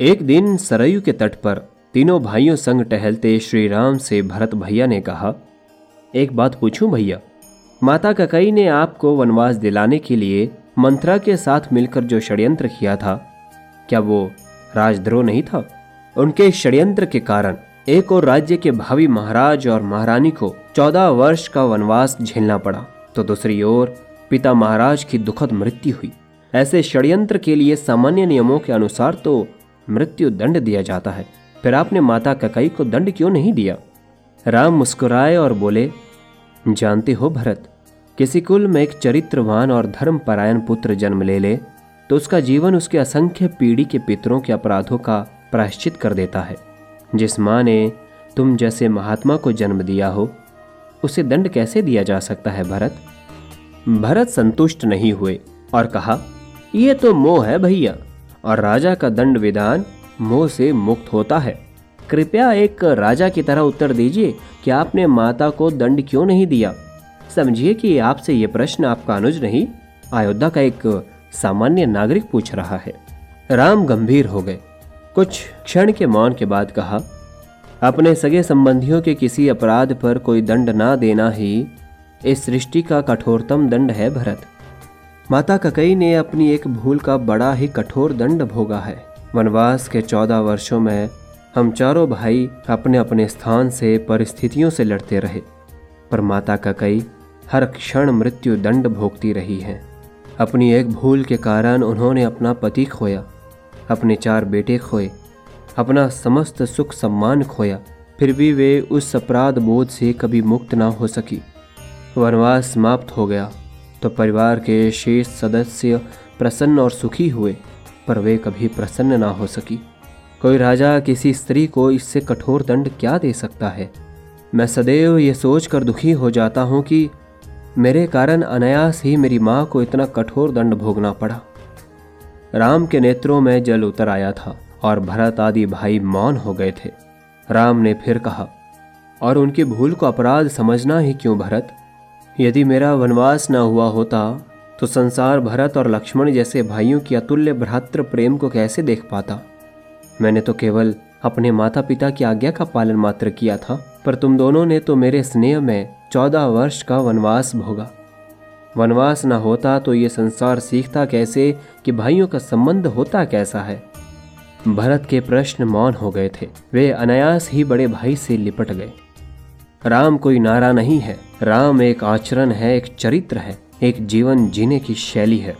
एक दिन सरयू के तट पर तीनों भाइयों संग टहलते श्री राम से भरत भैया ने कहा, एक बात पूछूँ भैया, माता ककई ने आपको वनवास दिलाने के लिए मंत्रा के साथ मिलकर जो षड्यंत्र किया था, क्या वो राजद्रोह नहीं था? उनके षड्यंत्र के कारण एक और राज्य के भावी महाराज और महारानी को चौदह वर्ष का वनवास झेलना पड़ा तो दूसरी ओर पिता महाराज की दुखद मृत्यु हुई। ऐसे षड्यंत्र के लिए सामान्य नियमों के अनुसार तो मृत्यु दंड दिया जाता है। फिर आपने माता ककई को दंड क्यों नहीं दिया? राम मुस्कुराए और बोले, जानते हो भरत, किसी कुल में एक चरित्रवान और धर्मपरायण पुत्र जन्म ले ले तो उसका जीवन उसके असंख्य पीढ़ी के पितरों के अपराधों का प्रायश्चित कर देता है। जिस माँ ने तुम जैसे महात्मा को जन्म दिया हो, उसे दंड कैसे दिया जा सकता है भरत? भरत संतुष्ट नहीं हुए और कहा यह तो मोह है भैया। और राजा का दंड विधान मोह से मुक्त होता है। कृपया एक राजा की तरह उत्तर दीजिए कि आपने माता को दंड क्यों नहीं दिया? समझिए कि आपसे यह प्रश्न आपका अनुज नहीं, अयोध्या का एक सामान्य नागरिक पूछ रहा है। राम गंभीर हो गए। कुछ क्षण के मौन के बाद कहा, अपने सगे संबंधियों के किसी अपराध पर कोई दंड ना देना ही इस सृष्टि का कठोरतम दंड है, भरत। माता ककई ने अपनी एक भूल का बड़ा ही कठोर दंड भोगा है। वनवास के चौदह वर्षों में हम चारों भाई अपने अपने स्थान से परिस्थितियों से लड़ते रहे, पर माता ककई हर क्षण मृत्यु दंड भोगती रही हैं। अपनी एक भूल के कारण उन्होंने अपना पति खोया, अपने चार बेटे खोए, अपना समस्त सुख सम्मान खोया, फिर भी वे उस अपराध बोध से कभी मुक्त ना हो सकी। वनवास समाप्त हो गया। तो परिवार के शेष सदस्य प्रसन्न और सुखी हुए, पर वे कभी प्रसन्न ना हो सकी। कोई राजा किसी स्त्री को इससे कठोर दंड क्या दे सकता है? मैं सदैव ये सोच कर दुखी हो जाता हूँ कि मेरे कारण अनायास ही मेरी माँ को इतना कठोर दंड भोगना पड़ा। राम के नेत्रों में जल उतर आया था और भरत आदि भाई मौन हो गए थे। राम ने फिर कहा, और उनकी भूल को अपराध समझना ही क्यों भरत? यदि मेरा वनवास न हुआ होता तो संसार भरत और लक्ष्मण जैसे भाइयों की अतुल्य भ्रातृ प्रेम को कैसे देख पाता? मैंने तो केवल अपने माता पिता की आज्ञा का पालन मात्र किया था, पर तुम दोनों ने तो मेरे स्नेह में चौदह वर्ष का वनवास भोगा। वनवास न होता तो ये संसार सीखता कैसे कि भाइयों का संबंध होता कैसा है? भरत के प्रश्न मौन हो गए थे। वे अनायास ही बड़े भाई से लिपट गए। राम कोई नारा नहीं है। राम एक आचरण है, एक चरित्र है, एक जीवन जीने की शैली है।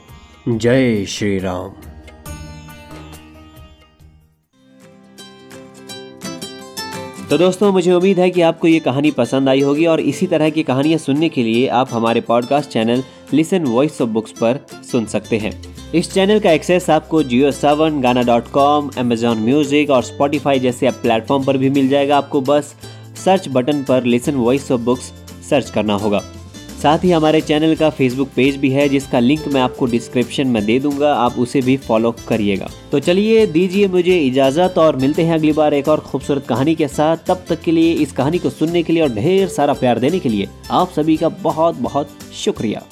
जय श्री राम। तो दोस्तों, मुझे उम्मीद है कि आपको ये कहानी पसंद आई होगी और इसी तरह की कहानियाँ सुनने के लिए आप हमारे podcast channel listen voice of books पर सुन सकते हैं। इस चैनल का एक्सेस आपको Jio Saavn Gaana dot com Amazon music और स्पॉटिफाई जैसे प्लेटफॉर्म पर भी मिल जाएगा आपको। बस सर्च बटन पर listen voice of books search करना होगा। साथ ही हमारे चैनल का फेसबुक पेज भी है, जिसका लिंक मैं आपको डिस्क्रिप्शन में दे दूँगा, आप उसे भी फॉलो करिएगा। तो चलिए, दीजिए मुझे इजाज़त और मिलते हैं अगली बार एक और खूबसूरत कहानी के साथ। तब तक के लिए, इस कहानी को सुनने के लिए और ढेर सारा प्यार देने के लिए, आप सभी का बहुत बहुत शुक्रिया।